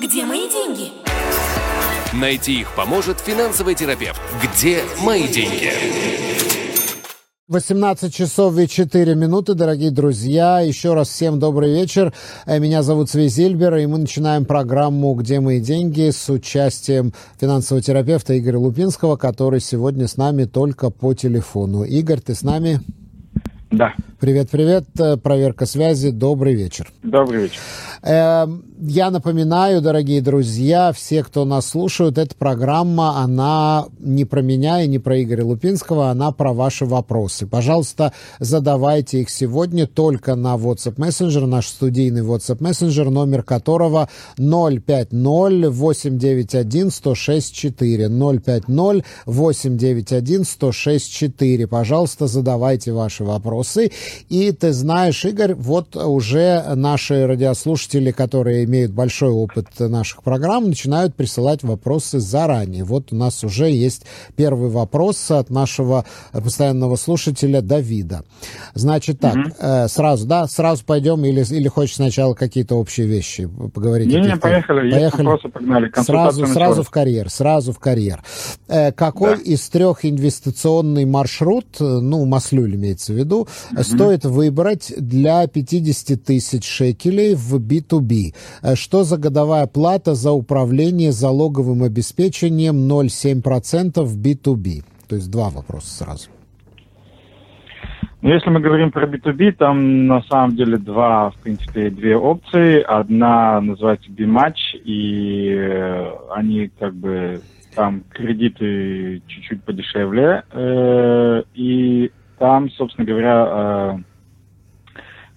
Где мои деньги? Найти их поможет финансовый терапевт. Где мои деньги? 18 часов и 4 минуты, дорогие друзья. Еще раз всем добрый вечер. Э, меня зовут Свей Зильбер, и мы начинаем программу «Где мои деньги» с участием финансового терапевта Игоря Лупинского, который сегодня с нами только по телефону. Игорь, ты с нами? Да. Привет, привет. Э, проверка связи. Добрый вечер. Добрый вечер. Эм, я напоминаю, дорогие друзья, все, кто нас слушают, эта программа, она не про меня и не про Игоря Лупинского, она про ваши вопросы. Пожалуйста, задавайте их сегодня только на WhatsApp Messenger, наш студийный WhatsApp Messenger, номер которого 050-891-1064. 050-891-1064. Пожалуйста, задавайте ваши вопросы. И ты знаешь, Игорь, вот уже наши радиослушатели, которые имеют большой опыт наших программ, начинают присылать вопросы заранее. Вот у нас уже есть первый вопрос от нашего постоянного слушателя Давида. Значит так, угу. э, сразу, да, сразу пойдем или, или хочешь сначала какие-то общие вещи поговорить? Не, не, поехали, поехали. Вопросы, погнали. Сразу, сразу в карьер, сразу в карьер. Э, какой да. из трех инвестиционный маршрут, ну, Маслюль имеется в виду, угу. Стоит выбрать для 50 тысяч шекелей в B2B? Э, что за годовая плата за управление залоговым обеспечением 0,7% B2B? То есть два вопроса сразу. Ну, если мы говорим про B2B, там на самом деле два, в принципе, две опции. Одна называется B-Match, и э, они как бы там кредиты чуть-чуть подешевле. Э, и там, собственно говоря, э,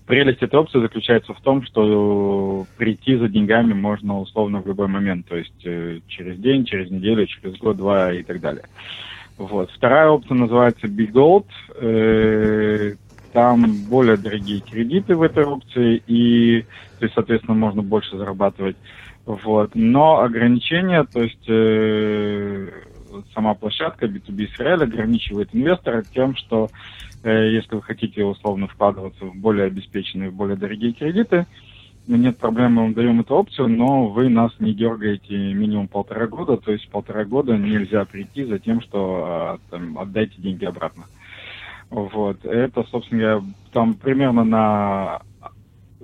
Прелесть этой опции заключается в том, что прийти за деньгами можно условно в любой момент, то есть э, через день, через неделю, через год, два и так далее. Вот. Вторая опция называется Big Gold. Э, там более дорогие кредиты в этой опции, и, то есть, соответственно, можно больше зарабатывать. Вот. Но ограничения, то есть сама площадка B2B Israel ограничивает инвестора тем, что Э, если вы хотите условно вкладываться в более обеспеченные, в более дорогие кредиты, ну, нет проблем, мы вам даем эту опцию, но вы нас не дергаете минимум полтора года, то есть полтора года нельзя прийти за тем, что а, там, отдайте деньги обратно. Вот. Это, собственно там примерно на...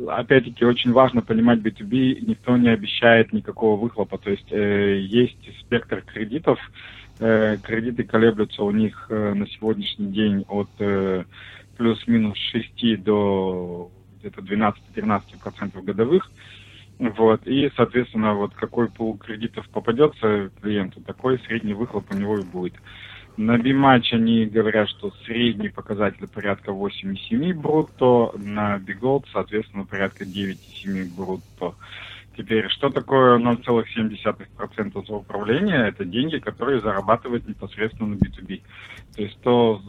Опять-таки, очень важно понимать B2B, никто не обещает никакого выхлопа, то есть э, есть спектр кредитов, Э, кредиты колеблются у них э, на сегодняшний день от э, плюс-минус 6 до где-то 12-13% годовых. Вот. И, соответственно, вот какой пул кредитов попадется клиенту, такой средний выхлоп у него и будет. На B-Match они говорят, что средний показатель порядка 8,7 брутто, на B-Gold, соответственно, порядка 9,7 брутто. Теперь, что такое 0,7% за управление? Это деньги, которые зарабатывают непосредственно на B2B. То есть то,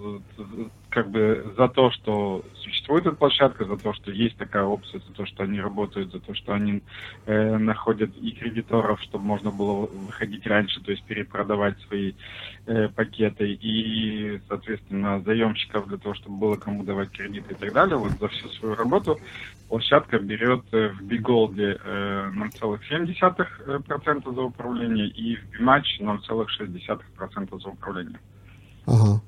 как бы за то, что существует эта площадка, за то, что есть такая опция, за то, что они работают, за то, что они э, находят и кредиторов, чтобы можно было выходить раньше, то есть перепродавать свои э, пакеты, и, соответственно, заемщиков для того, чтобы было кому давать кредиты и так далее. Вот за всю свою работу площадка берет э, в Биголде э, 0,7% за управление и в Биматч 0,6% за управление. Ага.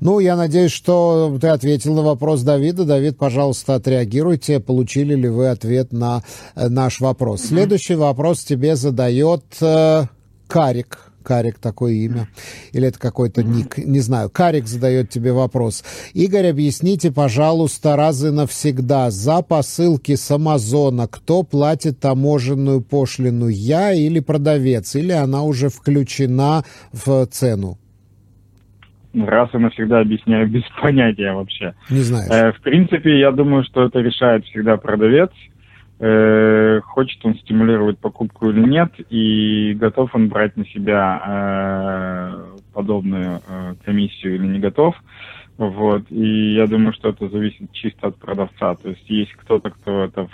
Ну, я надеюсь, что ты ответил на вопрос Давида. Давид, пожалуйста, отреагируйте, получили ли вы ответ на э, наш вопрос. Mm-hmm. Следующий вопрос тебе задает э, Карик. Карик такое имя. Или это какой-то ник, не знаю. Карик задает тебе вопрос. Игорь, объясните, пожалуйста, раз и навсегда, за посылки с Амазона кто платит таможенную пошлину, я или продавец, или она уже включена в цену? Раз и навсегда объясняю без понятия вообще. Не знаю. Э, в принципе, я думаю, что это решает всегда продавец. Э, хочет он стимулировать покупку или нет, и готов он брать на себя э, подобную э, комиссию или не готов. Вот. И я думаю, что это зависит чисто от продавца. То есть есть кто-то, кто это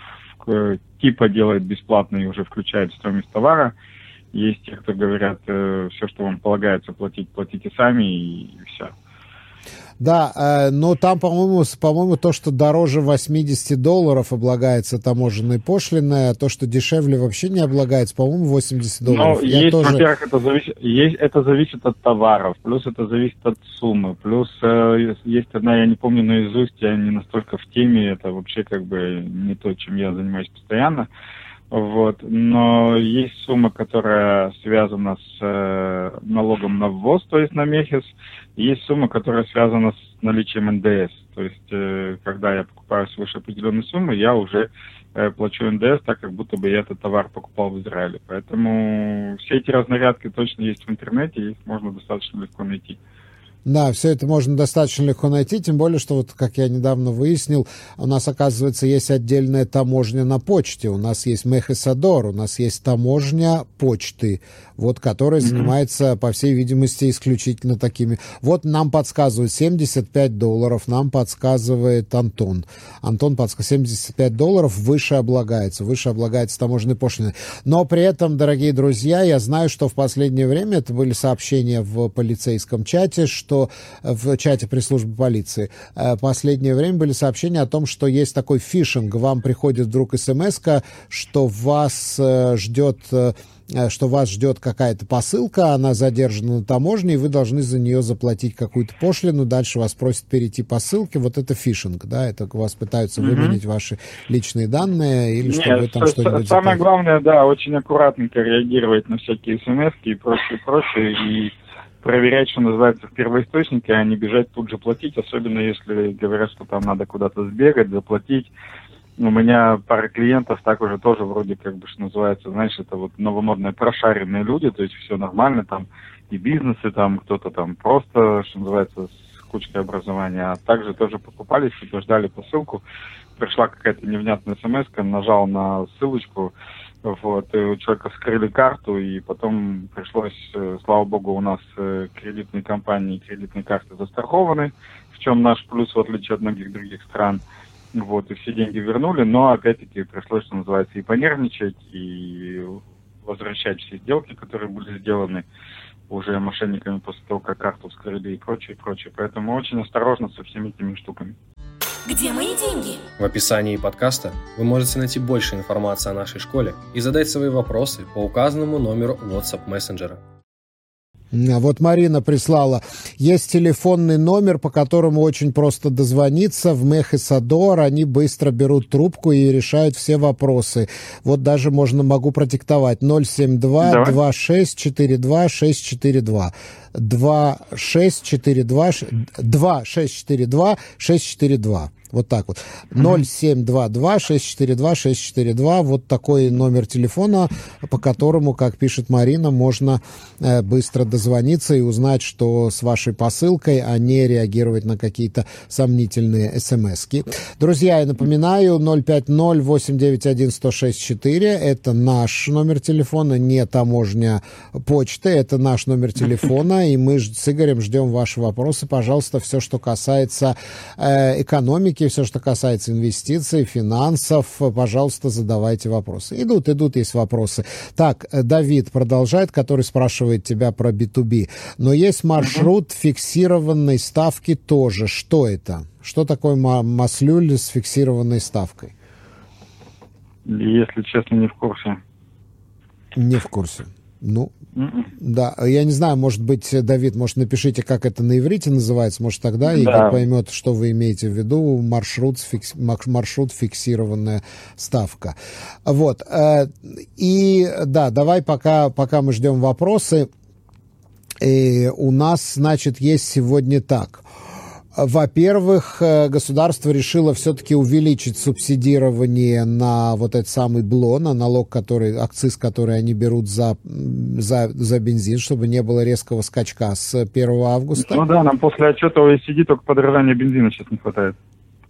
в, типа делает бесплатно и уже включает в стоимость товара. Есть те, кто говорят, э, все, что вам полагается платить, платите сами и, и все. Да, э, но там, по-моему, по-моему, то, что дороже 80 долларов облагается таможенной пошлиной, а то, что дешевле вообще не облагается, по-моему, 80 долларов. Ну, есть, тоже... во-первых, это зависит, есть, это зависит от товаров, плюс это зависит от суммы, плюс э, есть одна, я не помню наизусть, я не настолько в теме, это вообще как бы не то, чем я занимаюсь постоянно. Вот. Но есть сумма, которая связана с э, налогом на ввоз, то есть на МЕХИС. Есть сумма, которая связана с наличием НДС. То есть, э, когда я покупаю свыше определенной суммы, я уже э, плачу НДС, так как будто бы я этот товар покупал в Израиле. Поэтому все эти разнарядки точно есть в интернете, их можно достаточно легко найти. Да, все это можно достаточно легко найти, тем более, что вот, как я недавно выяснил, у нас, оказывается, есть отдельная таможня на почте, у нас есть Мехесадор, у нас есть таможня почты, вот, которая занимается, по всей видимости, исключительно такими. Вот нам подсказывают 75 долларов, нам подсказывает Антон. Антон подсказывает 75 долларов выше облагается, выше облагается таможенной пошлиной. Но при этом, дорогие друзья, я знаю, что в последнее время, это были сообщения в полицейском чате, что в чате пресс-службы полиции, э, последнее время были сообщения о том, что есть такой фишинг, вам приходит вдруг смс что вас э, ждет э, Э, что вас ждет какая-то посылка, она задержана на таможне, и вы должны за нее заплатить какую-то пошлину, дальше вас просят перейти по ссылке, вот это фишинг, да, это вас пытаются mm-hmm. выменить ваши личные данные или Нет, чтобы там что-нибудь... Самое заплатить. главное, да, очень аккуратненько реагировать на всякие смс и прочее, прочее, и проверять, что называется, в первоисточнике, а не бежать тут же платить, особенно если говорят, что там надо куда-то сбегать, заплатить, у меня пара клиентов так уже тоже вроде как бы, что называется, знаешь, это вот новомодные прошаренные люди, то есть все нормально, там и бизнесы, там кто-то там просто, что называется, с кучкой образования, а также тоже покупались, ждали посылку, пришла какая-то невнятная смс нажал на ссылочку, вот, и у человека скрыли карту, и потом пришлось, э, слава богу, у нас э, кредитные компании, кредитные карты застрахованы, в чем наш плюс, в отличие от многих других стран – вот, и все деньги вернули, но опять-таки пришлось, что называется, и понервничать, и возвращать все сделки, которые были сделаны уже мошенниками после того, как карту вскрыли и прочее, прочее. Поэтому очень осторожно со всеми этими штуками. Где мои деньги? В описании подкаста вы можете найти больше информации о нашей школе и задать свои вопросы по указанному номеру WhatsApp мессенджера. Вот Марина прислала. Есть телефонный номер, по которому очень просто дозвониться. В Мех и Садор они быстро берут трубку и решают все вопросы. Вот даже можно могу продиктовать. 072 2642 642. 2642 2642 642. Вот так вот. 0722-642-642. Вот такой номер телефона, по которому, как пишет Марина, можно э, быстро дозвониться и узнать, что с вашей посылкой, а не реагировать на какие-то сомнительные смс -ки. Друзья, я напоминаю, 050-891-1064. Это наш номер телефона, не таможня почты. Это наш номер телефона, и мы с Игорем ждем ваши вопросы. Пожалуйста, все, что касается э, экономики, экономики, все, что касается инвестиций, финансов, пожалуйста, задавайте вопросы. Идут, идут, есть вопросы. Так, э, Давид продолжает, который спрашивает тебя про B2B. Но есть маршрут фиксированной ставки тоже. Что это? Что такое маслюль с фиксированной ставкой? Если честно, не в курсе. Не в курсе. Ну, да, я не знаю, может быть, Давид, может, напишите, как это на иврите называется, может, тогда да. Игорь поймет, что вы имеете в виду, маршрут, фикс, маршрут фиксированная ставка. Вот, э, и да, давай пока, пока мы ждем вопросы, и у нас, значит, есть сегодня так – во-первых, э, государство решило все-таки увеличить субсидирование на вот этот самый БЛО, на налог, который, акциз, который они берут за, за, за бензин, чтобы не было резкого скачка с 1 августа. Ну да, нам после отчета ОСД только подорожания бензина сейчас не хватает.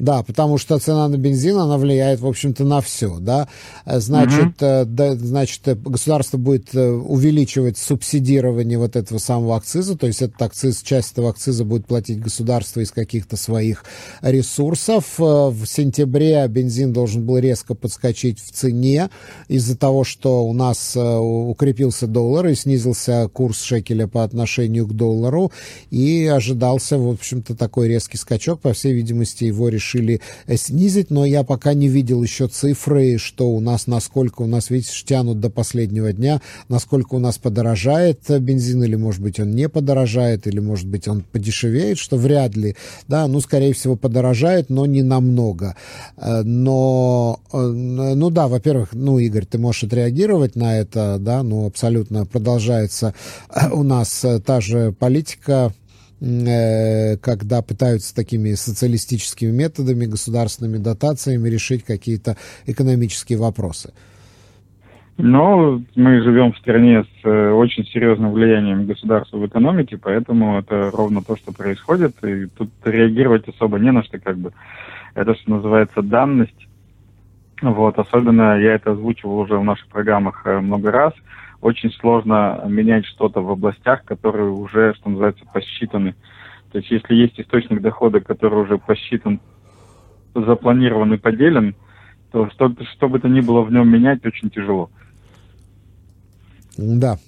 Да, потому что цена на бензин, она влияет, в общем-то, на все, да. Значит, угу. да, значит, государство будет увеличивать субсидирование вот этого самого акциза, то есть этот акциз, часть этого акциза будет платить государство из каких-то своих ресурсов. В сентябре бензин должен был резко подскочить в цене из-за того, что у нас укрепился доллар и снизился курс шекеля по отношению к доллару, и ожидался, в общем-то, такой резкий скачок. По всей видимости, его решили э, снизить, но я пока не видел еще цифры, что у нас, насколько у нас, видите, тянут до последнего дня, насколько у нас подорожает бензин, или, может быть, он не подорожает, или, может быть, он подешевеет, что вряд ли, да, ну, скорее всего, подорожает, но не намного. Э, но, э, ну да, во-первых, ну, Игорь, ты можешь отреагировать на это, да, ну, абсолютно продолжается у нас та же политика Э, когда пытаются такими социалистическими методами, государственными дотациями решить какие-то экономические вопросы? Ну, мы живем в стране с э, очень серьезным влиянием государства в экономике, поэтому это ровно то, что происходит, и тут реагировать особо не на что, как бы. Это, что называется, данность. Вот, особенно я это озвучивал уже в наших программах э, много раз – очень сложно менять что-то в областях, которые уже, что называется, посчитаны. То есть если есть источник дохода, который уже посчитан, запланирован и поделен, то что, что бы то ни было в нем менять очень тяжело. Да,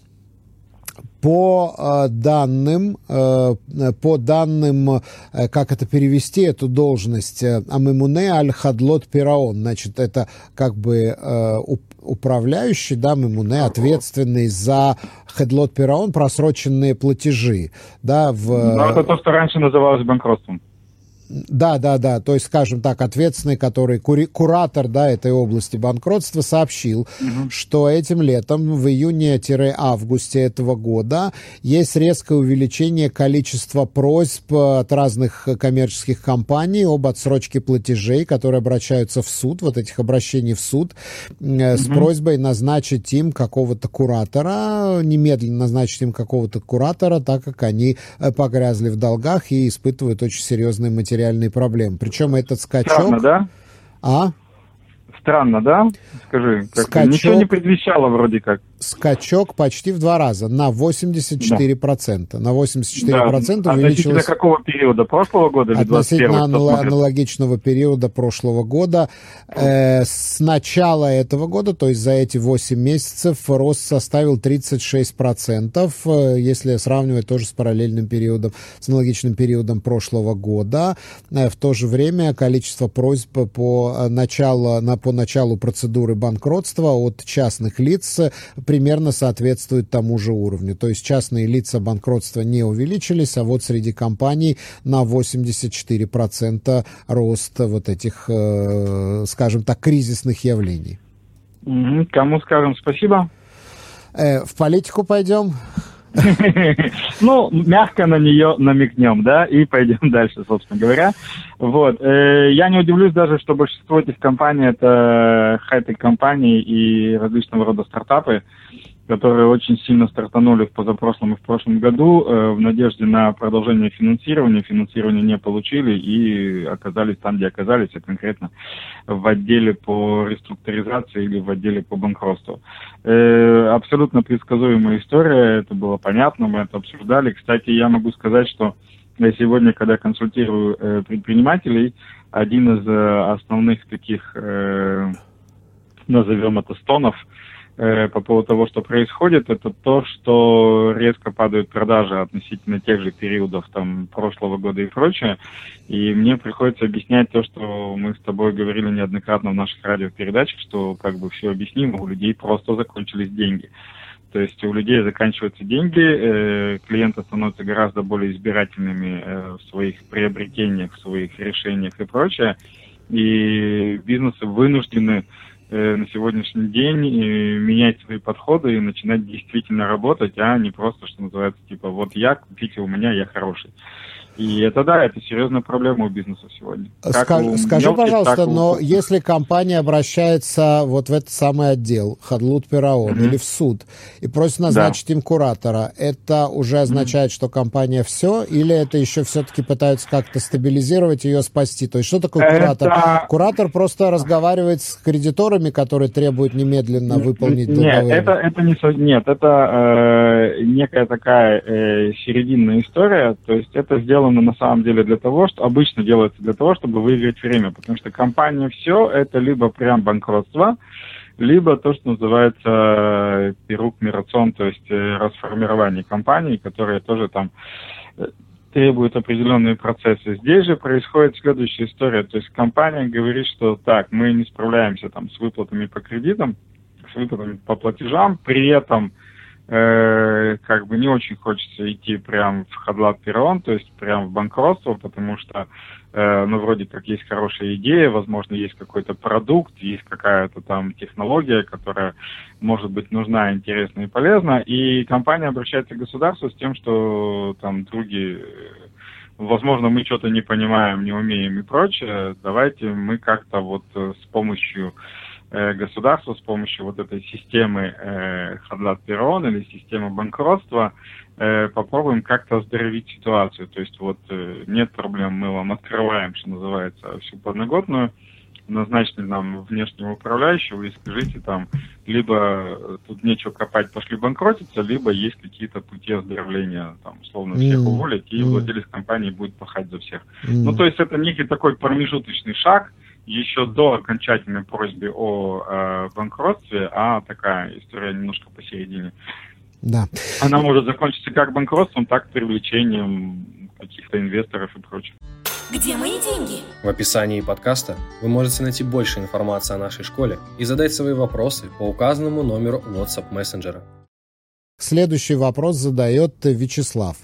по э, данным, э, по данным, э, как это перевести, эту должность, Амимуне Аль-Хадлот Пираон, значит, это как бы управляющий, да, Мимуне, ответственный за Хедлот Пираон, просроченные платежи, да, в... Ну, это то, что раньше называлось банкротством. Да, да, да. То есть, скажем так, ответственный, который кури, куратор да, этой области банкротства сообщил, угу. что этим летом, в июне-августе этого года, есть резкое увеличение количества просьб от разных коммерческих компаний об отсрочке платежей, которые обращаются в суд, вот этих обращений в суд, э, с угу. просьбой назначить им какого-то куратора, немедленно назначить им какого-то куратора, так как они э, погрязли в долгах и испытывают очень серьезные материалы реальные проблемы. Причем этот скачок... Странно, да? А? Странно, да? Скажи, как скачок... ничего не предвещало вроде как скачок почти в два раза, на 84%. Да. На 84% да. увеличилось... Относительно какого периода? Прошлого года или Относительно анал- аналогичного периода прошлого года. Э, с начала этого года, то есть за эти 8 месяцев, рост составил 36%, э, если сравнивать тоже с параллельным периодом, с аналогичным периодом прошлого года. Э, в то же время количество просьб по э, началу, на, по началу процедуры банкротства от частных лиц примерно соответствует тому же уровню. То есть частные лица банкротства не увеличились, а вот среди компаний на 84% рост вот этих, э, скажем так, кризисных явлений. Кому скажем спасибо? Э, в политику пойдем. Ну, мягко на нее намекнем, да, и пойдем дальше, собственно говоря. Вот. Э, я не удивлюсь даже, что большинство этих компаний это хай-тек компании и различного рода стартапы, которые очень сильно стартанули в позапрошлом и в прошлом году э, в надежде на продолжение финансирования. Финансирование не получили и оказались там, где оказались, а конкретно в отделе по реструктуризации или в отделе по банкротству. Э, абсолютно предсказуемая история, это было понятно, мы это обсуждали. Кстати, я могу сказать, что я сегодня, когда консультирую э, предпринимателей, один из основных таких, назовем это, стонов – по поводу того, что происходит, это то, что резко падают продажи относительно тех же периодов там прошлого года и прочее. И мне приходится объяснять то, что мы с тобой говорили неоднократно в наших радиопередачах, что как бы все объяснимо, у людей просто закончились деньги. То есть у людей заканчиваются деньги, э, клиенты становятся гораздо более избирательными э, в своих приобретениях, в своих решениях и прочее. И бизнесы вынуждены Э, на сегодняшний день менять свои подходы и начинать действительно работать, а не просто, что называется, типа, вот я, купите у меня, я хороший. И это да, это серьезная проблема у бизнеса сегодня. Ска- у скажи, мелких, пожалуйста, но у... если компания обращается вот в этот самый отдел, Хадлут Пираон, mm-hmm. или в суд, и просит назначить да. им куратора, это уже означает, mm-hmm. что компания все, или это еще все-таки пытаются как-то стабилизировать ее, спасти? То есть что такое куратор? Это... Куратор просто разговаривает с кредиторами, которые требуют немедленно выполнить. Нет, это, это не... Нет, это э, некая такая э, серединная история, то есть это сделано сделано на самом деле для того, что обычно делается для того, чтобы выиграть время, потому что компания все это либо прям банкротство, либо то, что называется э, пирук мирацион, то есть э, расформирование компании, которые тоже там э, требуют определенные процессы. Здесь же происходит следующая история. То есть компания говорит, что так, мы не справляемся там с выплатами по кредитам, с выплатами по платежам, при этом э, как бы не очень хочется идти прям в хадлат перрон, то есть прям в банкротство, потому что, э, ну, вроде как есть хорошая идея, возможно, есть какой-то продукт, есть какая-то там технология, которая может быть нужна, интересна и полезна, и компания обращается к государству с тем, что там другие возможно, мы что-то не понимаем, не умеем и прочее, давайте мы как-то вот э, с помощью Э, государство с помощью вот этой системы э, Хадлат Перрон или системы банкротства э, попробуем как-то оздоровить ситуацию. То есть вот э, нет проблем, мы вам открываем, что называется, всю подноготную, назначили нам внешнего управляющего и скажите там, либо тут нечего копать, пошли банкротиться, либо есть какие-то пути оздоровления, там, условно, всех mm. уволить, и владелец компании будет пахать за всех. Mm. Ну, то есть это некий такой промежуточный шаг, еще до окончательной просьбы о э, банкротстве, а такая история немножко посередине. Да. Она может закончиться как банкротством, так и привлечением каких-то инвесторов и прочего. Где мои деньги? В описании подкаста вы можете найти больше информации о нашей школе и задать свои вопросы по указанному номеру WhatsApp мессенджера. Следующий вопрос задает Вячеслав.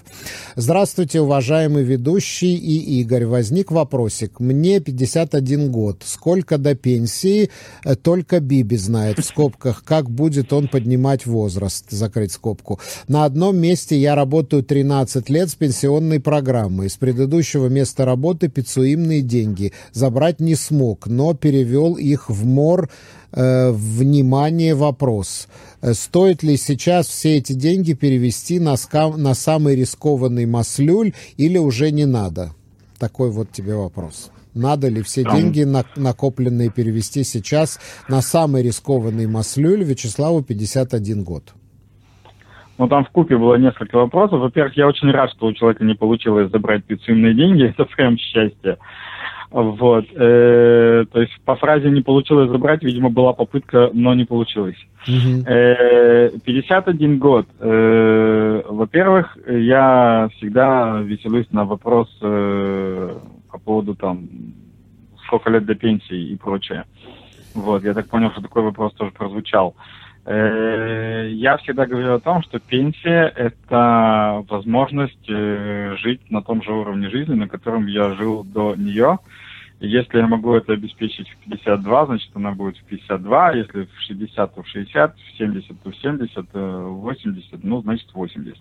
Здравствуйте, уважаемый ведущий и Игорь. Возник вопросик. Мне 51 год. Сколько до пенсии? Э, только Биби знает в скобках, как будет он поднимать возраст. Закрыть скобку. На одном месте я работаю 13 лет с пенсионной программой. С предыдущего места работы пиццуимные деньги. Забрать не смог, но перевел их в МОР. Э, внимание, вопрос. Э, стоит ли сейчас все эти деньги перевести на, скам, на самый рискованный маслюль или уже не надо? Такой вот тебе вопрос. Надо ли все деньги, на, накопленные, перевести сейчас на самый рискованный маслюль Вячеславу 51 год? Ну, там в купе было несколько вопросов. Во-первых, я очень рад, что у человека не получилось забрать пиццинные деньги. Это прям счастье. Вот. Э, то есть по фразе не получилось забрать, видимо, была попытка, но не получилось. Mm-hmm. Э, 51 год. Э, во-первых, я всегда веселюсь на вопрос э, по поводу там сколько лет до пенсии и прочее. Вот, я так понял, что такой вопрос тоже прозвучал. Э, я всегда говорю о том, что пенсия – это возможность э, жить на том же уровне жизни, на котором я жил до нее. Если я могу это обеспечить в 52, значит, она будет в 52. Если в 60, то в 60, в 70, то в 70, в 80, ну, значит, 80.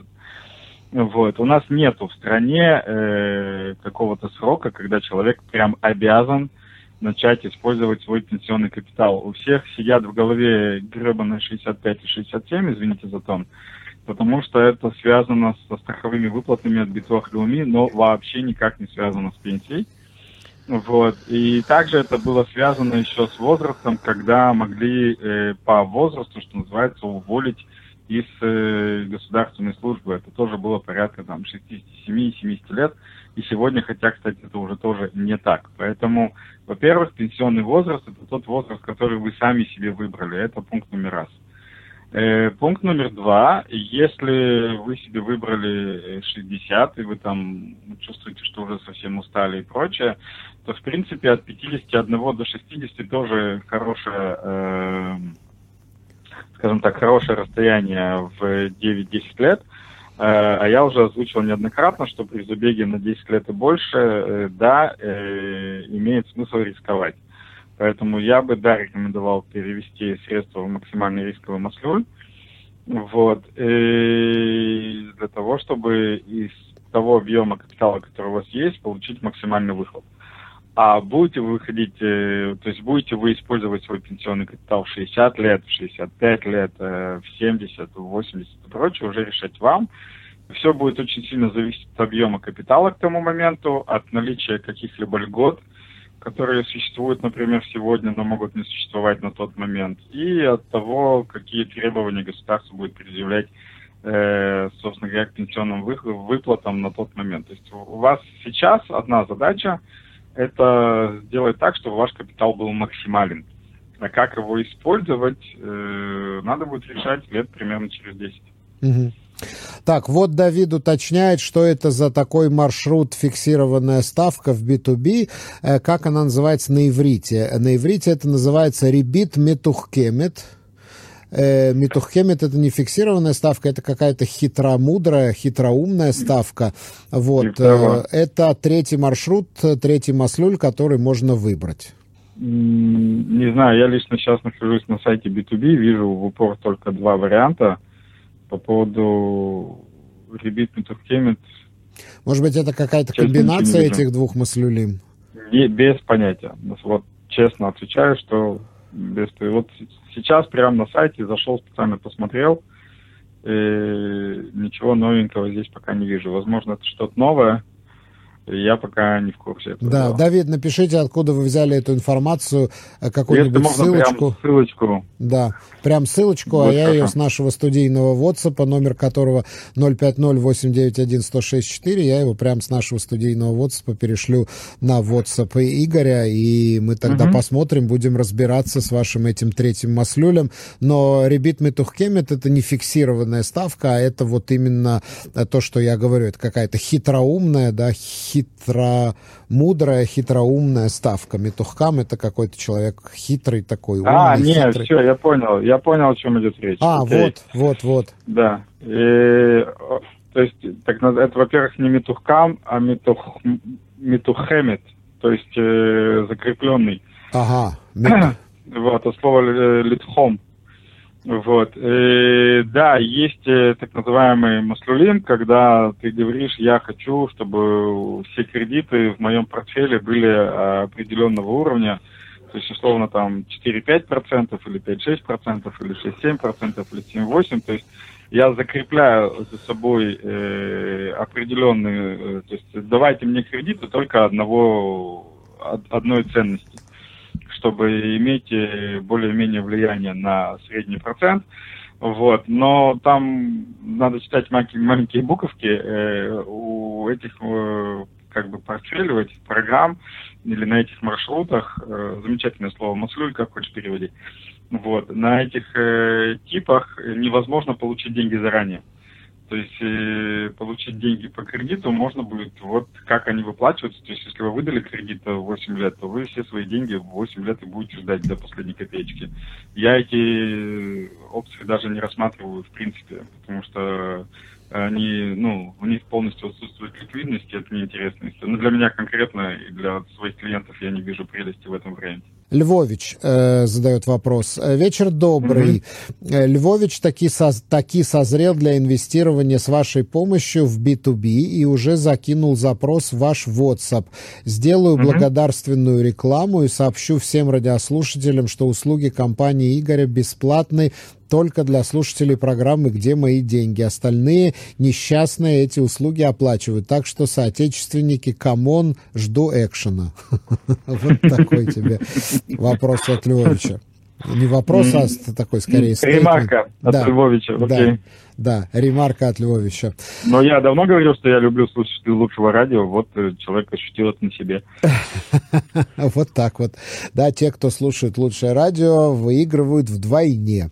Вот. У нас нету в стране э, какого-то срока, когда человек прям обязан начать использовать свой пенсионный капитал. У всех сидят в голове гребаные 65 и 67, извините за тон, потому что это связано со страховыми выплатами от битвах Люми, но вообще никак не связано с пенсией. Вот. И также это было связано еще с возрастом, когда могли э, по возрасту, что называется, уволить из э, государственной службы. Это тоже было порядка там 67-70 лет. И сегодня, хотя, кстати, это уже тоже не так. Поэтому, во-первых, пенсионный возраст – это тот возраст, который вы сами себе выбрали. Это пункт номер раз. Э, пункт номер два. Если вы себе выбрали 60, и вы там чувствуете, что уже совсем устали и прочее, то, в принципе, от 51 до 60 тоже хорошее, э, скажем так, хорошее расстояние в 9-10 лет – Э, а я уже озвучил неоднократно, что при забеге на 10 лет и больше, э, да, э, имеет смысл рисковать. Поэтому я бы, да, рекомендовал перевести средства в максимальный рисковый маслюль. Вот. И для того, чтобы того объема капитала, который у вас есть, получить максимальный выхлоп. А будете вы выходить, э, то есть будете вы использовать свой пенсионный капитал в 60 лет, в 65 лет, э, в 70, в 80 и прочее, уже решать вам. Все будет очень сильно зависеть от объема капитала к тому моменту, от наличия каких-либо льгот, которые существуют, например, сегодня, но могут не существовать на тот момент, и от того, какие требования государство будет предъявлять, э, собственно говоря, к пенсионным выплатам на тот момент. То есть у вас сейчас одна задача – это сделать так, чтобы ваш капитал был максимален. А как его использовать, э, надо будет решать лет примерно через 10. Угу. Так, вот Давид уточняет, что это за такой маршрут фиксированная ставка в B2B, э, как она называется на иврите. На иврите это называется ребит метухкемет. Э, это не фиксированная ставка, это какая-то хитромудрая, хитроумная ставка. Вот. Э, это третий маршрут, третий маслюль, который можно выбрать. Не знаю, я лично сейчас нахожусь на сайте B2B, вижу в упор только два варианта по поводу ребит метухкемит. Может быть, это какая-то комбинация этих двух маслюлим? Без понятия. Вот честно отвечаю, что без... Вот сейчас прямо на сайте зашел, специально посмотрел, и ничего новенького здесь пока не вижу. Возможно, это что-то новое, я пока не в курсе. Этого да, дела. Давид, напишите, откуда вы взяли эту информацию, э, какую-нибудь ссылочку. Прям ссылочку. Да, прям ссылочку, вот а я ее с нашего студийного WhatsApp, номер которого 050-891-1064, я его прям с нашего студийного WhatsApp перешлю на WhatsApp Игоря, и мы тогда угу. посмотрим, будем разбираться с вашим этим третьим маслюлем. Но ребит метухкемет это не фиксированная ставка, а это вот именно то, что я говорю, это какая-то хитроумная, да, хитроумная хитромудрая, хитроумная ставка. Метухкам это какой-то человек хитрый такой, умный, А, нет, хитрый. все, я понял. Я понял, о чем идет речь. А, Окей. вот, вот, вот. Да. И, то есть, так, это, во-первых, не метухкам, а метух, метухемет, то есть э, закрепленный. Ага. вот, а слово э, литхом. Вот. И, да, есть э, так называемый маслулин, когда ты говоришь, я хочу, чтобы все кредиты в моем портфеле были определенного уровня, то есть, условно, там 4-5% или 5-6% или 6-7% или 7-8%, то есть я закрепляю за собой э, определенные, э, то есть давайте мне кредиты только одного, одной ценности чтобы иметь э, более-менее влияние на средний процент. Вот, но там надо читать маленькие, маленькие буковки. Э, у этих э, как бы портфелей, у этих программ или на этих маршрутах, э, замечательное слово «маслюль», как хочешь переводи, вот, на этих э, типах невозможно получить деньги заранее. То есть э, получить деньги по кредиту можно будет, вот как они выплачиваются. То есть если вы выдали кредит 8 лет, то вы все свои деньги в 8 лет и будете ждать до последней копеечки. Я эти опции даже не рассматриваю в принципе, потому что они, ну, у них полностью отсутствует ликвидность, это неинтересно. Но для меня конкретно и для своих клиентов я не вижу прелести в этом варианте. Львович э, задает вопрос. Э, вечер добрый. Mm-hmm. Львович таки, со, таки созрел для инвестирования с вашей помощью в B2B и уже закинул запрос в ваш WhatsApp. Сделаю mm-hmm. благодарственную рекламу и сообщу всем радиослушателям, что услуги компании Игоря бесплатны только для слушателей программы «Где мои деньги?». Остальные несчастные эти услуги оплачивают. Так что, соотечественники, come on, жду экшена. Вот такой тебе вопрос от Львовича. Не вопрос, а такой скорее Ремарка от да, Львовича, окей. Да, да, ремарка от Львовича. Но я давно говорил, что я люблю слушать лучшего радио, вот э, человек ощутил это на себе. Вот так вот. Да, те, кто слушает лучшее радио, выигрывают вдвойне.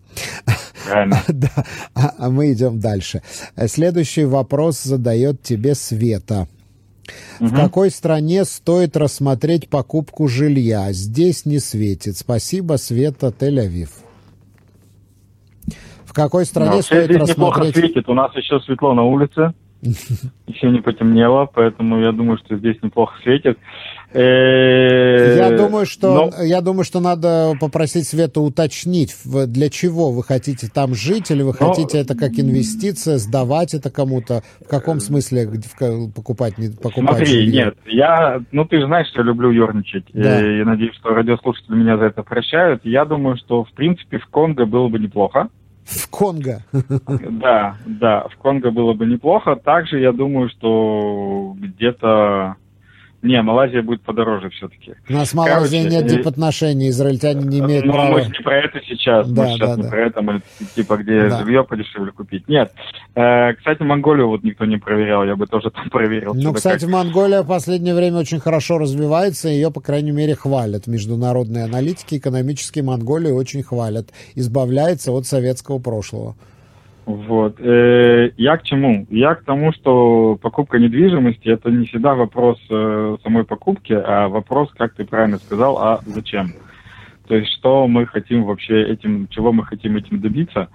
Правильно. Да, а, а мы идем дальше. Следующий вопрос задает тебе Света. В какой стране стоит рассмотреть покупку жилья? Здесь не светит. Спасибо, Света, Тель-Авив. В какой стране стоит здесь рассмотреть... неплохо светит. У нас еще светло на улице. Еще не потемнело, поэтому я думаю, что здесь неплохо светит. Я думаю, что Но... я думаю, что надо попросить Свету уточнить, для чего вы хотите там жить, или вы Но... хотите это как инвестиция, сдавать это кому-то, в каком смысле покупать, не покупать Смотри, жилье? нет, я, ну ты же знаешь, что я люблю ерничать, да. и надеюсь, что радиослушатели меня за это прощают. Я думаю, что в принципе в Конго было бы неплохо. В Конго. Да, да, в Конго было бы неплохо. Также я думаю, что где-то не, Малайзия будет подороже все-таки. У нас с Малайзией Короче, нет дипотношений, израильтяне не имеют ну, права. мы не про это сейчас, да, мы сейчас да, не да. про это, мы типа где да. жилье подешевле купить. Нет. Э, кстати, Монголию вот никто не проверял, я бы тоже там проверил. Ну, кстати, как... Монголия в последнее время очень хорошо развивается, ее, по крайней мере, хвалят. Международные аналитики экономические Монголию очень хвалят. Избавляется от советского прошлого. Вот. Э, я к чему? Я к тому, что покупка недвижимости это не всегда вопрос э, самой покупки, а вопрос, как ты правильно сказал, а зачем? То есть, что мы хотим вообще этим, чего мы хотим этим добиться.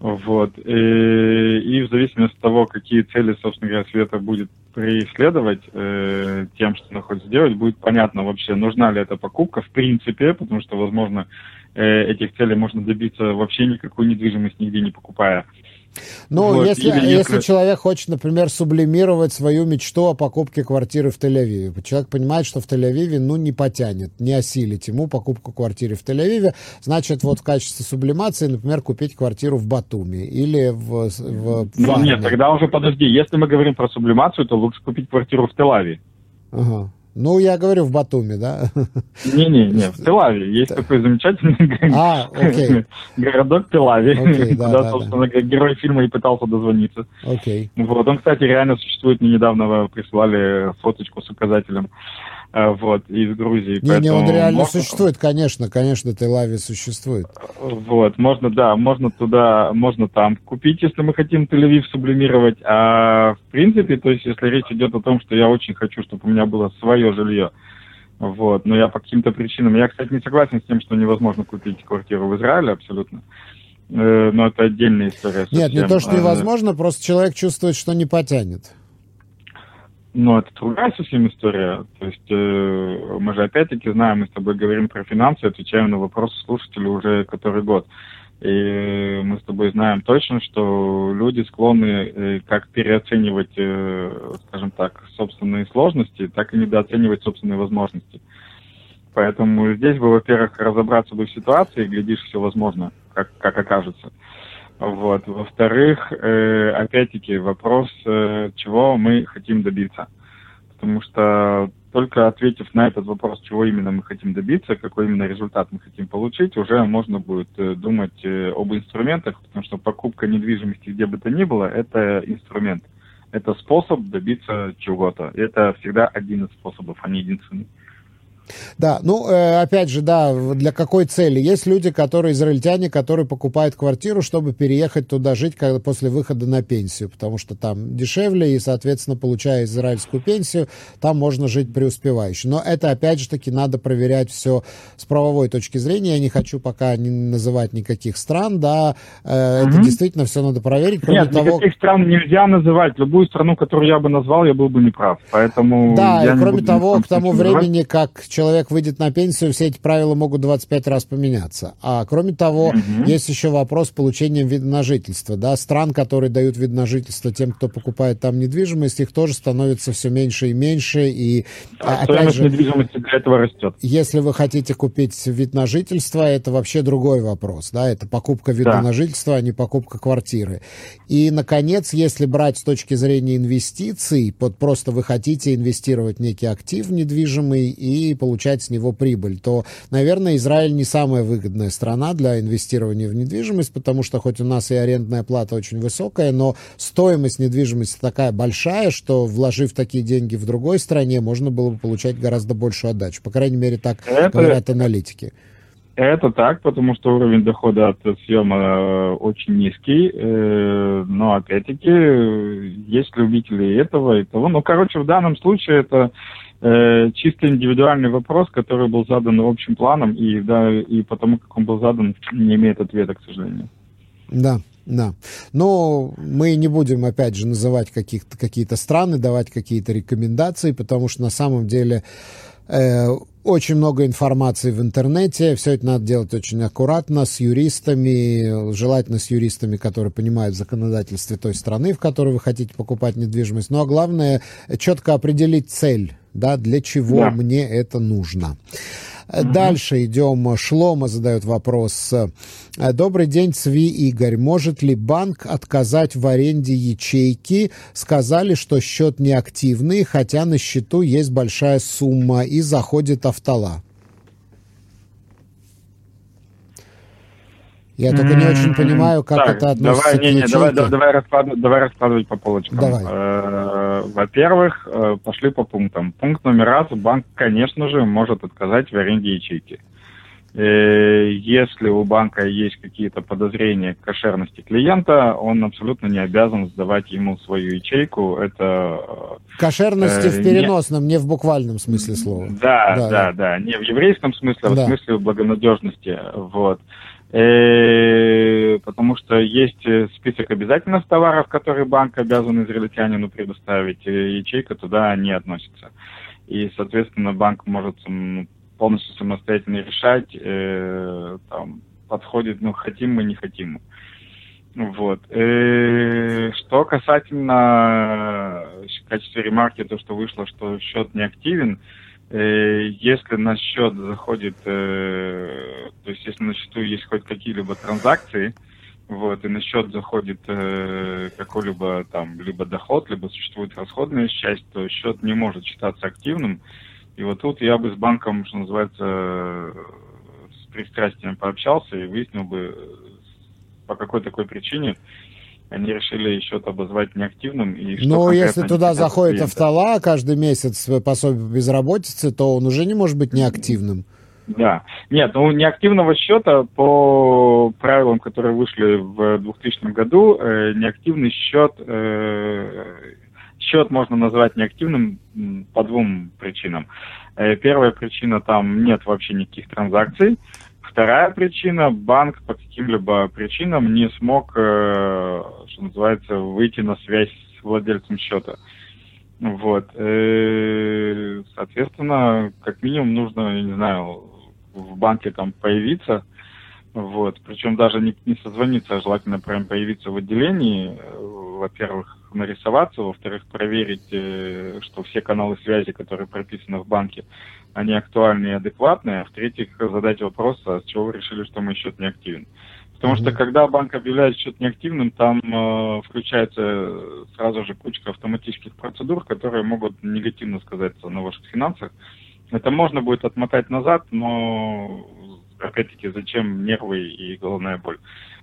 Вот. И, э, и в зависимости от того, какие цели, собственно говоря, Света будет преследовать э, тем, что она хочет сделать, будет понятно вообще, нужна ли эта покупка в принципе, потому что, возможно, этих целей можно добиться вообще никакую недвижимость нигде не покупая. Ну, вот, если, если, если человек хочет, например, сублимировать свою мечту о покупке квартиры в Тель-Авиве, человек понимает, что в Тель-Авиве, ну, не потянет, не осилить ему покупку квартиры в Тель-Авиве, значит, вот в качестве сублимации, например, купить квартиру в Батуми или в, в, в ну, Нет, тогда уже подожди, если мы говорим про сублимацию, то лучше купить квартиру в Тель-Авиве. Ага. Ну, я говорю в Батуме, да? Не-не-не, в Телаве. Есть такой замечательный а, окей. городок Телави, окей, да, куда, да, собственно, да. герой фильма и пытался дозвониться. Окей. Вот, он, кстати, реально существует. Мне недавно прислали фоточку с указателем. Э, вот, из Грузии. Не, не, он реально можно... существует, конечно, конечно, Тель-Авив существует. Вот, можно, да, можно туда, можно там купить, если мы хотим Тель-Авив сублимировать, а в принципе, то есть, если речь идет о том, что я очень хочу, чтобы у меня было свое жилье, вот, но я по каким-то причинам, я, кстати, не согласен с тем, что невозможно купить квартиру в Израиле, абсолютно, э, но это отдельная история. Совсем. Нет, не то, что э, невозможно, просто человек чувствует, что не потянет. Но это другая совсем история. То есть э, мы же опять-таки знаем, мы с тобой говорим про финансы, отвечаем на вопросы слушателей уже который год. И мы с тобой знаем точно, что люди склонны э, как переоценивать, э, скажем так, собственные сложности, так и недооценивать собственные возможности. Поэтому здесь бы, во-первых, разобраться бы в ситуации, глядишь, все возможно, как, как окажется. Вот. Во-вторых, э, опять-таки вопрос, э, чего мы хотим добиться. Потому что только ответив на этот вопрос, чего именно мы хотим добиться, какой именно результат мы хотим получить, уже можно будет э, думать э, об инструментах, потому что покупка недвижимости где бы то ни было, это инструмент. Это способ добиться чего-то. Это всегда один из способов, а не единственный. Да, ну, э, опять же, да, для какой цели? Есть люди, которые, израильтяне, которые покупают квартиру, чтобы переехать туда жить когда, после выхода на пенсию, потому что там дешевле, и, соответственно, получая израильскую пенсию, там можно жить преуспевающе. Но это, опять же таки, надо проверять все с правовой точки зрения. Я не хочу пока не называть никаких стран, да, э, это действительно все надо проверить. Кроме Нет, того... никаких стран нельзя называть. Любую страну, которую я бы назвал, я был бы неправ. Поэтому да, и кроме того, к тому времени, как человек выйдет на пенсию, все эти правила могут 25 раз поменяться. А кроме того, угу. есть еще вопрос получения вида на жительство. Да? Стран, которые дают вид на жительство тем, кто покупает там недвижимость, их тоже становится все меньше и меньше. И, а, опять же, недвижимости для этого растет. Если вы хотите купить вид на жительство, это вообще другой вопрос. Да? Это покупка вида да. на жительство, а не покупка квартиры. И, наконец, если брать с точки зрения инвестиций, вот просто вы хотите инвестировать в некий актив недвижимый и получать с него прибыль, то, наверное, Израиль не самая выгодная страна для инвестирования в недвижимость, потому что хоть у нас и арендная плата очень высокая, но стоимость недвижимости такая большая, что, вложив такие деньги в другой стране, можно было бы получать гораздо большую отдачу. По крайней мере, так Это... говорят аналитики. Это так, потому что уровень дохода от съема э, очень низкий, э, но опять-таки есть любители этого и того. Ну, короче, в данном случае это э, чисто индивидуальный вопрос, который был задан общим планом, и, да, и потому как он был задан, не имеет ответа, к сожалению. Да. Да. Но мы не будем, опять же, называть какие-то страны, давать какие-то рекомендации, потому что на самом деле э, очень много информации в интернете. Все это надо делать очень аккуратно, с юристами, желательно с юристами, которые понимают в законодательстве той страны, в которой вы хотите покупать недвижимость. Ну а главное, четко определить цель, да, для чего да. мне это нужно. Угу. Дальше идем. Шлома задает вопрос. Добрый день, Цви Игорь. Может ли банк отказать в аренде ячейки? Сказали, что счет неактивный, хотя на счету есть большая сумма и заходит автола. Я только не очень понимаю, как так, это относится давай, к не, не, давай, давай, раскладывать, давай раскладывать по полочкам. Давай. Э, во-первых, э, пошли по пунктам. Пункт номер раз. Банк, конечно же, может отказать в аренде ячейки. Э, если у банка есть какие-то подозрения к кошерности клиента, он абсолютно не обязан сдавать ему свою ячейку. Это кошерности э, в переносном, не... не в буквальном смысле слова. Да, да, да, да, не в еврейском смысле, а да. в смысле благонадежности. Вот. Э, потому что есть э, список обязательных товаров, которые банк обязан израильтянину предоставить, и ячейка туда не относится. И, соответственно, банк может полностью самостоятельно решать, э, там, подходит, ну, хотим мы, не хотим. Вот. Э, что касательно в качестве ремарки, то, что вышло, что счет не активен, если на счет заходит, э, то есть если на счету есть хоть какие-либо транзакции, вот, и на счет заходит э, какой-либо там, либо доход, либо существует расходная часть, то счет не может считаться активным. И вот тут я бы с банком, что называется, с пристрастием пообщался и выяснил бы, по какой такой причине они решили счет обозвать неактивным. И что ну, если туда заходит автола каждый месяц пособие безработицы, то он уже не может быть неактивным. Да. Нет, ну неактивного счета по правилам, которые вышли в 2000 году, э, неактивный счет, э, счет можно назвать неактивным по двум причинам. Э, первая причина, там нет вообще никаких транзакций. Вторая причина, банк по каким-либо причинам не смог, э, что называется, выйти на связь с владельцем счета. Вот. Э, соответственно, как минимум нужно, я не знаю, в банке там появиться, вот, причем даже не, не созвониться, а желательно прям появиться в отделении, э, во-первых, нарисоваться, во-вторых, проверить, что все каналы связи, которые прописаны в банке, они актуальны и адекватны, а в-третьих, задать вопрос, а с чего вы решили, что мой счет не активен. Потому mm-hmm. что когда банк объявляет счет неактивным, там э, включается сразу же кучка автоматических процедур, которые могут негативно сказаться на ваших финансах. Это можно будет отмотать назад, но опять-таки зачем нервы и головная боль.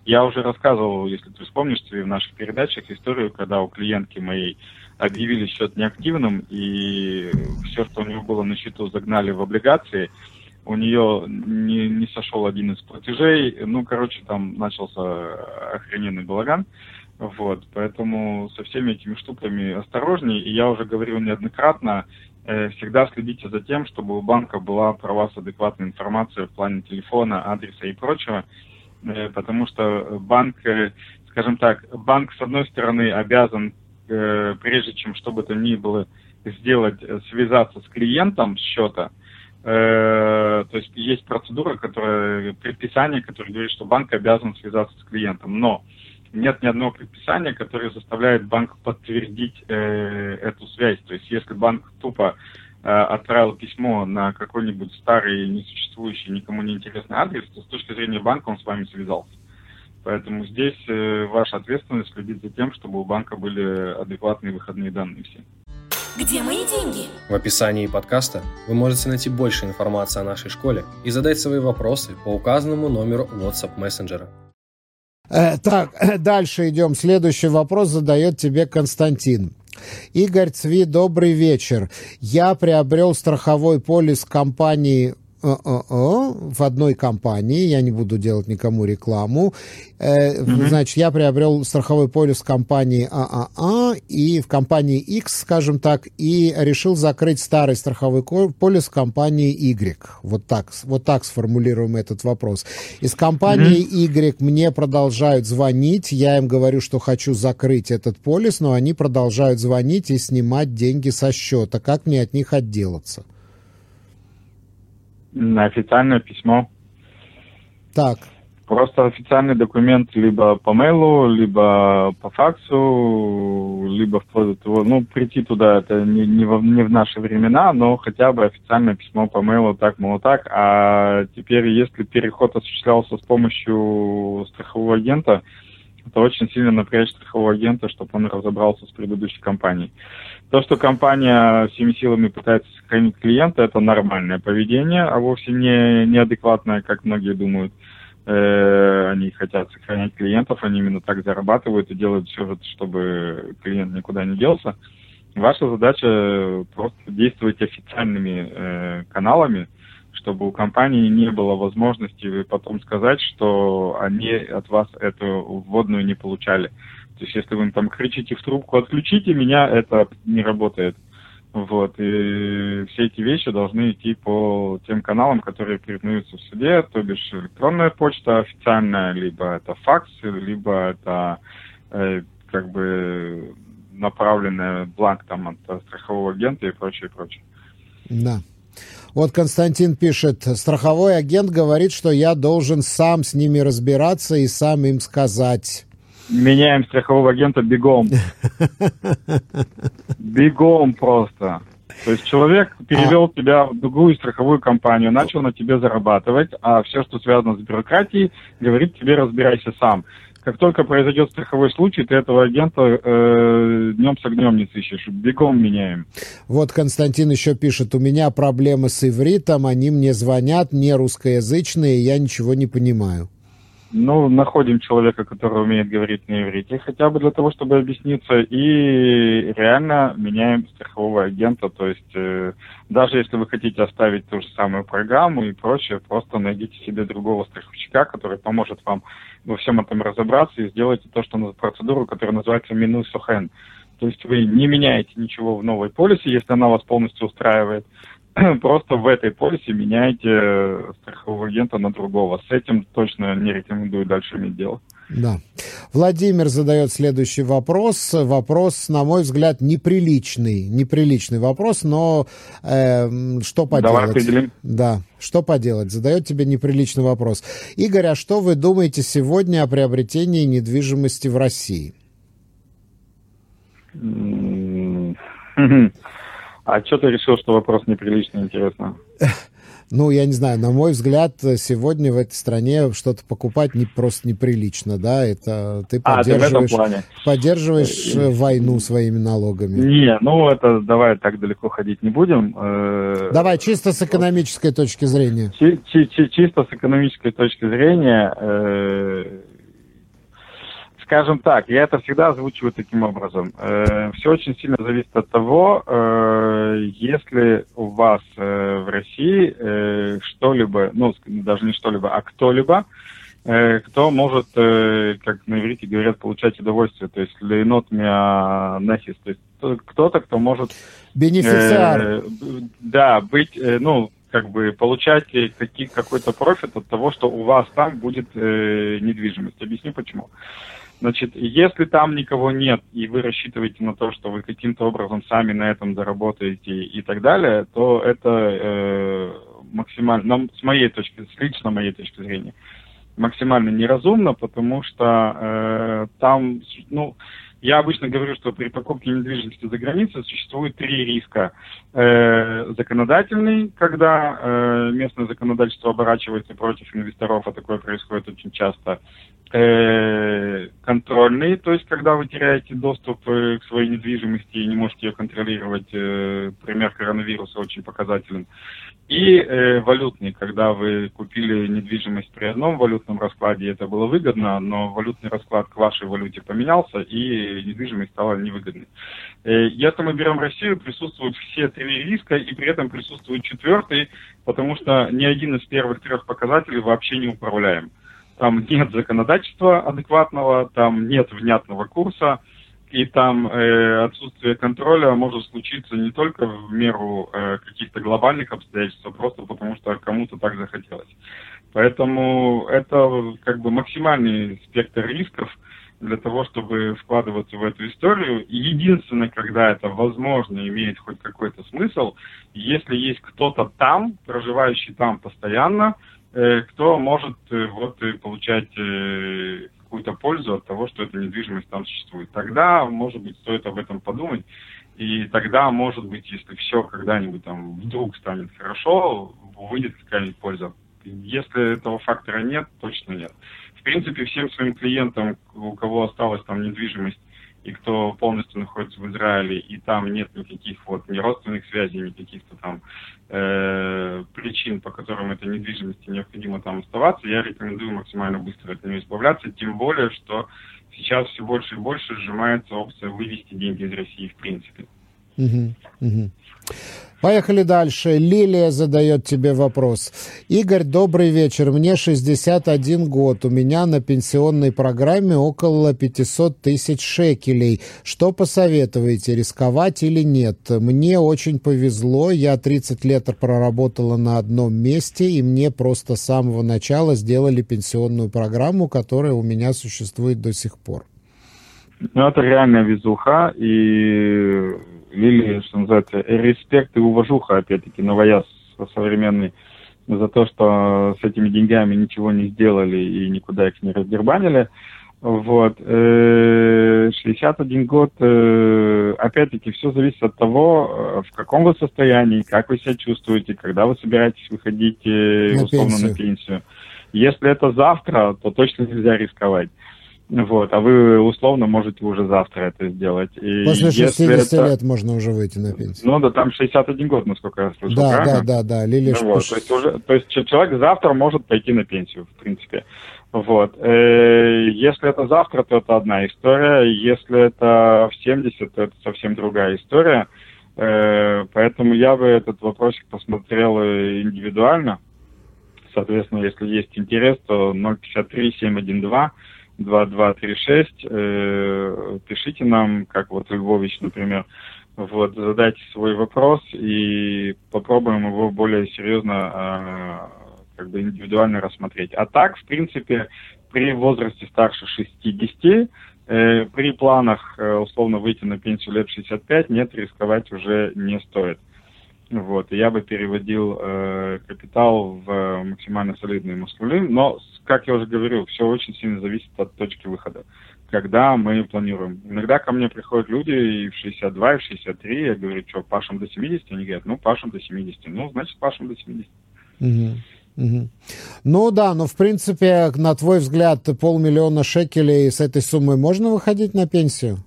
Я уже рассказывал, если ты вспомнишь, в наших передачах историю, когда у клиентки моей объявили счет неактивным, и все, что у него было на счету, загнали в облигации. У нее не, не сошел один из платежей. Ну, короче, там начался охрененный балаган. Вот, поэтому со всеми этими штуками осторожней. И я уже говорил неоднократно, э, всегда следите за тем, чтобы у банка была про вас адекватная информация в плане телефона, адреса и прочего. Э, потому что банк, э, скажем так, банк с одной стороны обязан э, прежде чем что бы то ни было сделать, э, связаться с клиентом счета, э, то есть есть процедура, которая, предписание, которое говорит, что банк обязан связаться с клиентом, но нет ни одного предписания, которое заставляет банк подтвердить эту связь. То есть если банк тупо отправил письмо на какой-нибудь старый, несуществующий, никому не интересный адрес, то с точки зрения банка он с вами связался. Поэтому здесь э, ваша ответственность следить за тем, чтобы у банка были адекватные выходные данные все. Где мои деньги? В описании подкаста вы можете найти больше информации о нашей школе и задать свои вопросы по указанному номеру WhatsApp мессенджера. Э, так, дальше идем. Следующий вопрос задает тебе Константин. Игорь Цви, добрый вечер. Я приобрел страховой полис компании в одной компании, я не буду делать никому рекламу, mm-hmm. значит, я приобрел страховой полис в компании ААА и в компании X, скажем так, и решил закрыть старый страховой полис в компании Y. Вот так, вот так сформулируем этот вопрос. Из компании mm-hmm. Y мне продолжают звонить, я им говорю, что хочу закрыть этот полис, но они продолжают звонить и снимать деньги со счета. Как мне от них отделаться? На официальное письмо. Так. Просто официальный документ либо по мейлу, либо по факсу, либо вплоть до того, ну, прийти туда, это не, не, в, не в наши времена, но хотя бы официальное письмо по мейлу, так, мол, так. А теперь, если переход осуществлялся с помощью страхового агента, это очень сильно напрячь страхового агента, чтобы он разобрался с предыдущей компанией. То, что компания всеми силами пытается сохранить клиента, это нормальное поведение, а вовсе не неадекватное, как многие думают. Э, они хотят сохранять клиентов, они именно так зарабатывают и делают все, чтобы клиент никуда не делся. Ваша задача просто действовать официальными э, каналами, чтобы у компании не было возможности потом сказать, что они от вас эту вводную не получали. То есть если вы там кричите в трубку «отключите меня», это не работает. Вот, и все эти вещи должны идти по тем каналам, которые признаются в суде, то бишь электронная почта официальная, либо это факс, либо это э, как бы направленный бланк там от страхового агента и прочее, прочее. Да. Вот Константин пишет, страховой агент говорит, что я должен сам с ними разбираться и сам им сказать. Меняем страхового агента бегом. Бегом просто. То есть человек перевел а... тебя в другую страховую компанию, начал на тебе зарабатывать, а все, что связано с бюрократией, говорит тебе разбирайся сам. Как только произойдет страховой случай, ты этого агента э, днем с огнем не сыщешь. Бегом меняем. Вот Константин еще пишет, у меня проблемы с ивритом, они мне звонят, не русскоязычные, я ничего не понимаю. Ну, находим человека, который умеет говорить на иврите, хотя бы для того, чтобы объясниться, и реально меняем страхового агента. То есть, э, даже если вы хотите оставить ту же самую программу и прочее, просто найдите себе другого страховщика, который поможет вам во всем этом разобраться и сделайте то, что процедуру, которая называется минус сухен. То есть вы не меняете ничего в новой полисе, если она вас полностью устраивает, просто в этой полисе меняете э, страхового агента на другого. С этим точно не рекомендую дальше иметь дело. Да. Владимир задает следующий вопрос. Вопрос, на мой взгляд, неприличный. Неприличный вопрос, но э, что поделать? Давай определим. Да, что поделать? Задает тебе неприличный вопрос. Игорь, а что вы думаете сегодня о приобретении недвижимости в России? А что ты решил, что вопрос неприличный, интересно? Ну, я не знаю, на мой взгляд, сегодня в этой стране что-то покупать не просто неприлично, да, это ты поддерживаешь, а, ты поддерживаешь э, войну своими налогами. Не, ну это давай так далеко ходить не будем. Э, давай, чисто с экономической точки зрения. Чисто с экономической точки зрения э, Скажем так, я это всегда озвучиваю таким образом. Э, все очень сильно зависит от того, э, если у вас э, в России что-либо, ну, даже не что-либо, а кто-либо, кто может, как на иврите говорят, получать удовольствие, то есть лейнот миа нехис, то есть кто-то, кто может... Бенефициар. Э, да, быть, ну, как бы получать какие, какой-то профит от того, что у вас там будет э, недвижимость. Объясню почему. Значит, если там никого нет, и вы рассчитываете на то, что вы каким-то образом сами на этом заработаете и так далее, то это э, максимально, с моей точки, с лично моей точки зрения, максимально неразумно, потому что э, там, ну, я обычно говорю, что при покупке недвижимости за границей существует три риска. Э, законодательный, когда э, местное законодательство оборачивается против инвесторов, а такое происходит очень часто э, контрольный, то есть когда вы теряете доступ э, к своей недвижимости и не можете ее контролировать, э, пример коронавируса очень показателен, и э, валютный, когда вы купили недвижимость при одном валютном раскладе, это было выгодно, но валютный расклад к вашей валюте поменялся, и недвижимость стала невыгодной. Э, если мы берем Россию, присутствуют все три риска, и при этом присутствует четвертый, потому что ни один из первых трех показателей вообще не управляем там нет законодательства адекватного, там нет внятного курса, и там э, отсутствие контроля может случиться не только в меру э, каких-то глобальных обстоятельств, а просто потому что кому-то так захотелось. Поэтому это как бы максимальный спектр рисков для того, чтобы вкладываться в эту историю. И единственное, когда это возможно, имеет хоть какой-то смысл, если есть кто-то там, проживающий там постоянно, кто может э, вот получать э, какую-то пользу от того, что эта недвижимость там существует. Тогда, может быть, стоит об этом подумать. И тогда, может быть, если все когда-нибудь там вдруг станет хорошо, выйдет какая-нибудь польза. Если этого фактора нет, точно нет. В принципе, всем своим клиентам, у кого осталась там недвижимость и кто полностью находится в Израиле, и там нет никаких вот ни родственных связей, ни каких-то там э, причин, по которым этой недвижимости необходимо там оставаться, я рекомендую максимально быстро от нее избавляться, тем более, что сейчас все больше и больше сжимается опция вывести деньги из России в принципе. Угу, угу. Поехали дальше. Лилия задает тебе вопрос. Игорь, добрый вечер. Мне 61 год. У меня на пенсионной программе около 500 тысяч шекелей. Что посоветуете, рисковать или нет? Мне очень повезло. Я 30 лет проработала на одном месте, и мне просто с самого начала сделали пенсионную программу, которая у меня существует до сих пор. Ну, это реальная везуха, и Лили, что называется, респект и уважуха, опять-таки, новояз современный за то, что с этими деньгами ничего не сделали и никуда их не раздербанили. Вот. 61 э, год, э, опять-таки, все зависит от того, э, в каком вы состоянии, как вы себя чувствуете, когда вы собираетесь выходить на условно пенсию. на пенсию. Если это завтра, то точно нельзя рисковать. Вот, а вы условно можете уже завтра это сделать. И После 60 это... лет можно уже выйти на пенсию. Ну да, там 61 год, насколько я слышал. Да, правильно? да, да, да. Лили ну, вот, то, есть уже, то есть человек завтра может пойти на пенсию, в принципе. Вот. Э, если это завтра, то это одна история. Если это в 70, то это совсем другая история. Э, поэтому я бы этот вопросик посмотрел индивидуально. Соответственно, если есть интерес, то 053 712 2236. Э, пишите нам, как вот Львович, например, вот, задайте свой вопрос и попробуем его более серьезно, э, как бы индивидуально рассмотреть. А так, в принципе, при возрасте старше 60, э, при планах э, условно выйти на пенсию лет 65, нет, рисковать уже не стоит. Вот, я бы переводил э, капитал в максимально солидные мускулы, но как я уже говорил, все очень сильно зависит от точки выхода. Когда мы планируем. Иногда ко мне приходят люди и в 62, и в 63, я говорю, что, пашем до 70? Они говорят, ну, пашем до 70. Ну, значит, пашем до 70. Угу. Угу. Ну да, но в принципе, на твой взгляд, полмиллиона шекелей с этой суммой можно выходить на пенсию?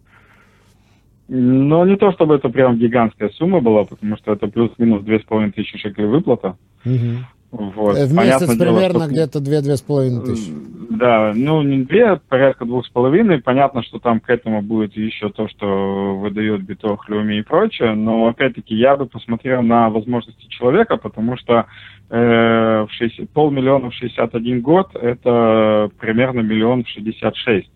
Ну, не то чтобы это прям гигантская сумма была, потому что это плюс-минус две с половиной тысячи шекелей выплата. Угу. Вот. Э, в месяц Понятное примерно дело, где-то две-две с половиной тысячи. Да, ну не две, порядка двух с половиной. Понятно, что там к этому будет еще то, что выдает биток, люми и прочее, но опять-таки я бы посмотрел на возможности человека, потому что э, в 60, полмиллиона в 61 год это примерно миллион в 66.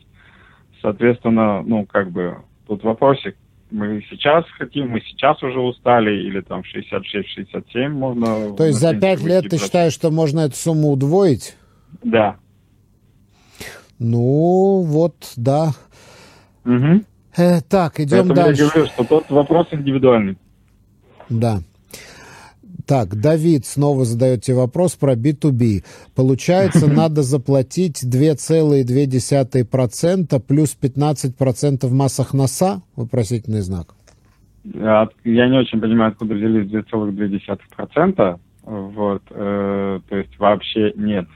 Соответственно, ну как бы тут вопросик, мы сейчас хотим, мы сейчас уже устали, или там 66-67 можно... То есть за 5 лет ты считаешь, что можно эту сумму удвоить? Да. Ну, вот, да. Угу. Э, так, идем Поэтому дальше. я говорю, что тот вопрос индивидуальный. Да. Так, Давид снова задает тебе вопрос про B2B. Получается, надо заплатить 2,2% плюс 15% в массах носа? Вопросительный знак. Я не очень понимаю, откуда взялись 2,2%. Вот, э, то есть вообще нет.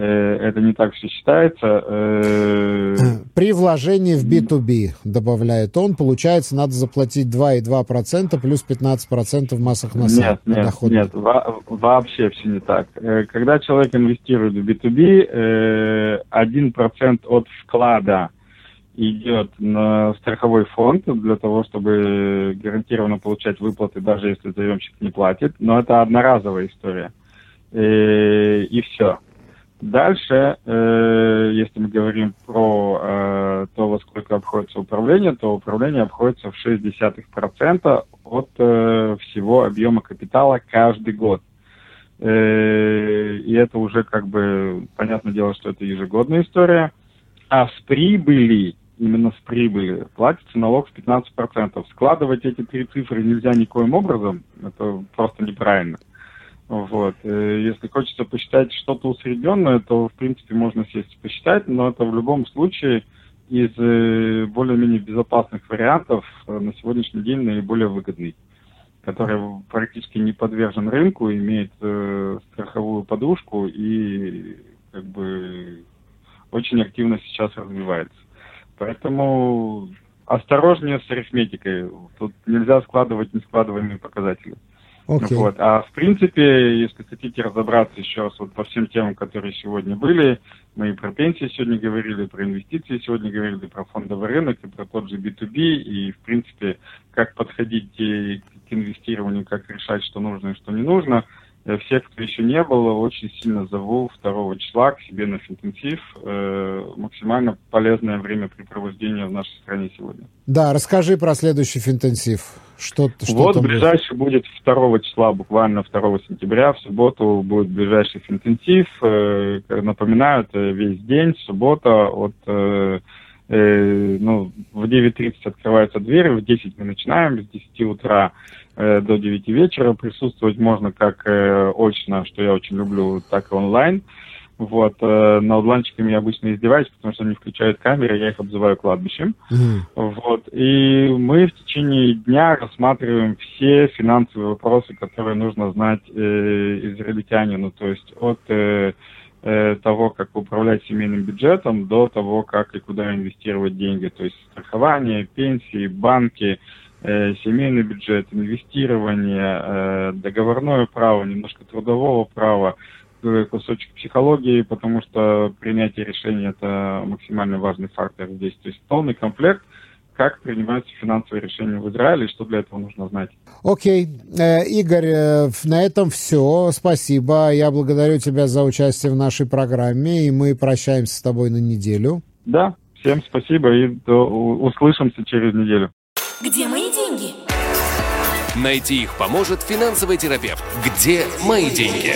Это не так все считается. При вложении в B2B, добавляет он, получается, надо заплатить 2,2% плюс 15% в массах на Нет, нет, дохода. нет, вообще все не так. Когда человек инвестирует в B2B, 1% от вклада идет на страховой фонд для того, чтобы гарантированно получать выплаты, даже если заемщик не платит. Но это одноразовая история. Э, и все. Дальше, э, если мы говорим про э, то, во сколько обходится управление, то управление обходится в 0,6% от э, всего объема капитала каждый год. Э, и это уже как бы, понятное дело, что это ежегодная история. А с прибыли именно с прибыли, платится налог с 15%. Складывать эти три цифры нельзя никоим образом, это просто неправильно. Вот. Э, если хочется посчитать что-то усредненное, то, в принципе, можно сесть и посчитать, но это в любом случае из э, более-менее безопасных вариантов э, на сегодняшний день наиболее выгодный, который практически не подвержен рынку, имеет страховую подушку и как бы очень активно сейчас развивается. Поэтому осторожнее с арифметикой. Тут нельзя складывать нескладываемые показатели. Okay. Вот. А в принципе, если хотите разобраться еще раз вот по всем темам, которые сегодня были, мы и про пенсии сегодня говорили, про инвестиции сегодня говорили, про фондовый рынок, и про тот же B2B, и в принципе, как подходить к инвестированию, как решать, что нужно и что не нужно – всех, кто еще не был, очень сильно зову 2 числа к себе на финтенсив. Э, максимально полезное времяпрепровождение в нашей стране сегодня. Да, расскажи про следующий финтенсив. Что, что вот ближайший будет 2 числа, буквально 2 сентября. В субботу будет ближайший финтенсив. Э, напоминаю, это весь день, суббота от... Э, ну, в 9.30 открываются двери, в 10 мы начинаем, с 10 утра Э, до 9 вечера. Присутствовать можно как э, очно, что я очень люблю, так и онлайн. Вот, э, над ланчиками я обычно издеваюсь, потому что они включают камеры, я их обзываю кладбищем. Mm. Вот, и мы в течение дня рассматриваем все финансовые вопросы, которые нужно знать э, израильтянину, то есть от э, того, как управлять семейным бюджетом, до того, как и куда инвестировать деньги, то есть страхование, пенсии, банки, Э, семейный бюджет, инвестирование, э, договорное право, немножко трудового права, э, кусочек психологии, потому что принятие решения это максимально важный фактор здесь. То есть полный комплект как принимаются финансовые решения в Израиле и что для этого нужно знать. Окей. Okay. Игорь, на этом все. Спасибо. Я благодарю тебя за участие в нашей программе, и мы прощаемся с тобой на неделю. Да, всем спасибо и до, услышимся через неделю. Где мои деньги? Найти их поможет финансовый терапевт. Где мои деньги?